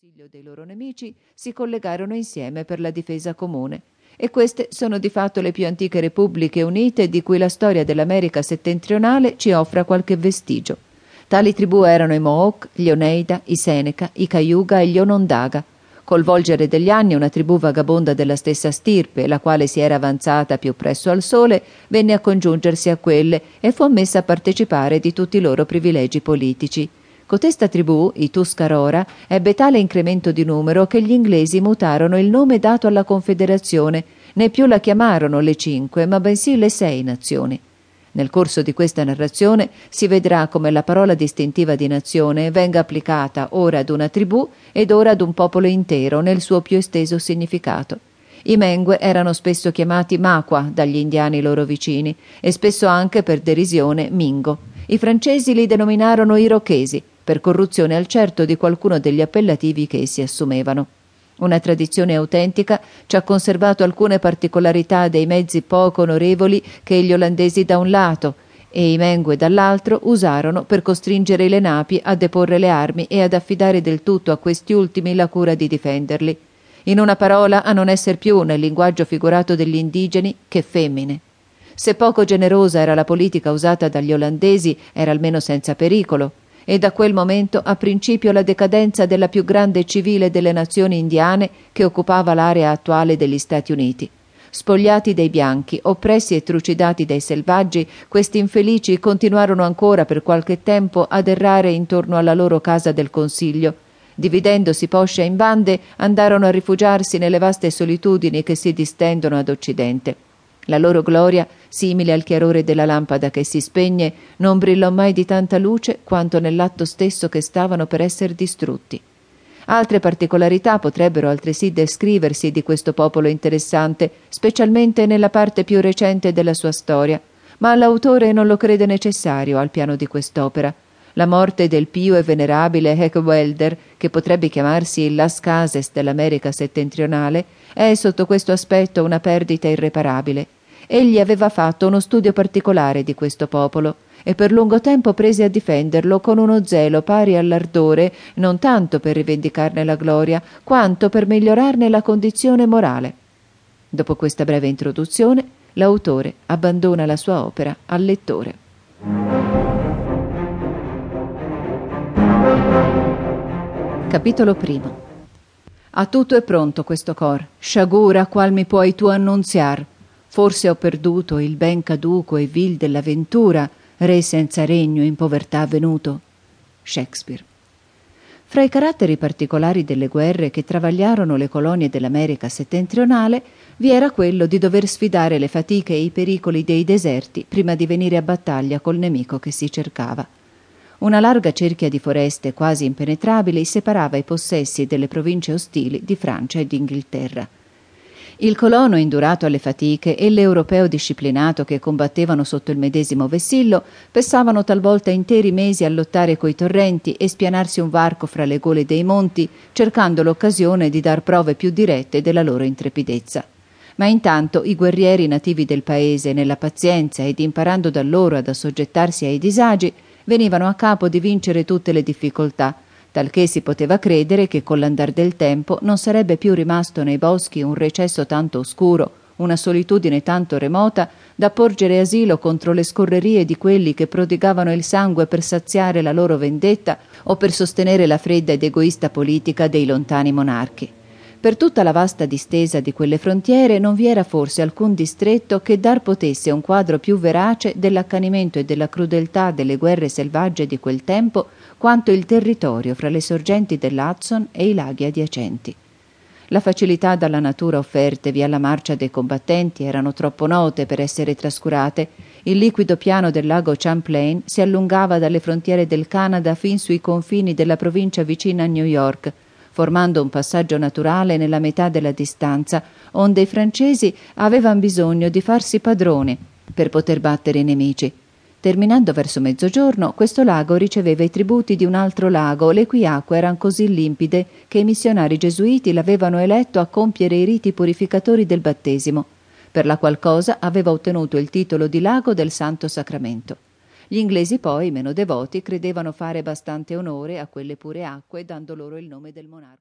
consiglio dei loro nemici, si collegarono insieme per la difesa comune. E queste sono di fatto le più antiche repubbliche unite di cui la storia dell'America settentrionale ci offra qualche vestigio. Tali tribù erano i Mohawk, gli Oneida, i Seneca, i Cayuga e gli Onondaga. Col volgere degli anni una tribù vagabonda della stessa stirpe, la quale si era avanzata più presso al sole, venne a congiungersi a quelle e fu ammessa a partecipare di tutti i loro privilegi politici. Cotesta tribù, i Tuscarora, ebbe tale incremento di numero che gli inglesi mutarono il nome dato alla Confederazione, né più la chiamarono le cinque, ma bensì le sei nazioni. Nel corso di questa narrazione si vedrà come la parola distintiva di nazione venga applicata ora ad una tribù ed ora ad un popolo intero nel suo più esteso significato. I Mengue erano spesso chiamati Maqua dagli indiani loro vicini e spesso anche per derisione Mingo. I francesi li denominarono Irochesi, per corruzione al certo di qualcuno degli appellativi che essi assumevano. Una tradizione autentica ci ha conservato alcune particolarità dei mezzi poco onorevoli che gli olandesi da un lato e i Mengue dall'altro usarono per costringere i Lenapi a deporre le armi e ad affidare del tutto a questi ultimi la cura di difenderli. In una parola, a non esser più nel linguaggio figurato degli indigeni che femmine. Se poco generosa era la politica usata dagli olandesi, era almeno senza pericolo e da quel momento ha principio la decadenza della più grande civile delle nazioni indiane che occupava l'area attuale degli Stati Uniti. Spogliati dai bianchi, oppressi e trucidati dai selvaggi, questi infelici continuarono ancora per qualche tempo ad errare intorno alla loro casa del consiglio. Dividendosi poscia in bande, andarono a rifugiarsi nelle vaste solitudini che si distendono ad occidente. La loro gloria, simile al chiarore della lampada che si spegne, non brillò mai di tanta luce quanto nell'atto stesso che stavano per essere distrutti. Altre particolarità potrebbero altresì descriversi di questo popolo interessante, specialmente nella parte più recente della sua storia, ma l'autore non lo crede necessario al piano di quest'opera. La morte del pio e venerabile Heckwelder, che potrebbe chiamarsi il Las Cases dell'America settentrionale, è sotto questo aspetto una perdita irreparabile egli aveva fatto uno studio particolare di questo popolo e per lungo tempo prese a difenderlo con uno zelo pari all'ardore non tanto per rivendicarne la gloria quanto per migliorarne la condizione morale. Dopo questa breve introduzione, l'autore abbandona la sua opera al lettore. Capitolo primo. A tutto è pronto questo cor, sciagura qual mi puoi tu annunziar, Forse ho perduto il ben caduco e vil dell'avventura, re senza regno in povertà venuto. Shakespeare. Fra i caratteri particolari delle guerre che travagliarono le colonie dell'America settentrionale vi era quello di dover sfidare le fatiche e i pericoli dei deserti prima di venire a battaglia col nemico che si cercava. Una larga cerchia di foreste quasi impenetrabili separava i possessi delle province ostili di Francia e d'Inghilterra. Il colono indurato alle fatiche e l'europeo disciplinato che combattevano sotto il medesimo vessillo passavano talvolta interi mesi a lottare coi torrenti e spianarsi un varco fra le gole dei monti, cercando l'occasione di dar prove più dirette della loro intrepidezza. Ma intanto i guerrieri nativi del paese, nella pazienza ed imparando da loro ad assoggettarsi ai disagi, venivano a capo di vincere tutte le difficoltà, talché si poteva credere che con l'andar del tempo non sarebbe più rimasto nei boschi un recesso tanto oscuro, una solitudine tanto remota da porgere asilo contro le scorrerie di quelli che prodigavano il sangue per saziare la loro vendetta o per sostenere la fredda ed egoista politica dei lontani monarchi. Per tutta la vasta distesa di quelle frontiere non vi era forse alcun distretto che dar potesse un quadro più verace dell'accanimento e della crudeltà delle guerre selvagge di quel tempo quanto il territorio fra le sorgenti dell'Hudson e i laghi adiacenti. La facilità dalla natura offertevi alla marcia dei combattenti erano troppo note per essere trascurate. Il liquido piano del lago Champlain si allungava dalle frontiere del Canada fin sui confini della provincia vicina a New York, formando un passaggio naturale nella metà della distanza, onde i francesi avevano bisogno di farsi padroni per poter battere i nemici. Terminando verso mezzogiorno, questo lago riceveva i tributi di un altro lago, le cui acque erano così limpide che i missionari gesuiti l'avevano eletto a compiere i riti purificatori del battesimo, per la qual aveva ottenuto il titolo di lago del Santo Sacramento. Gli inglesi poi, meno devoti, credevano fare bastante onore a quelle pure acque, dando loro il nome del monarca.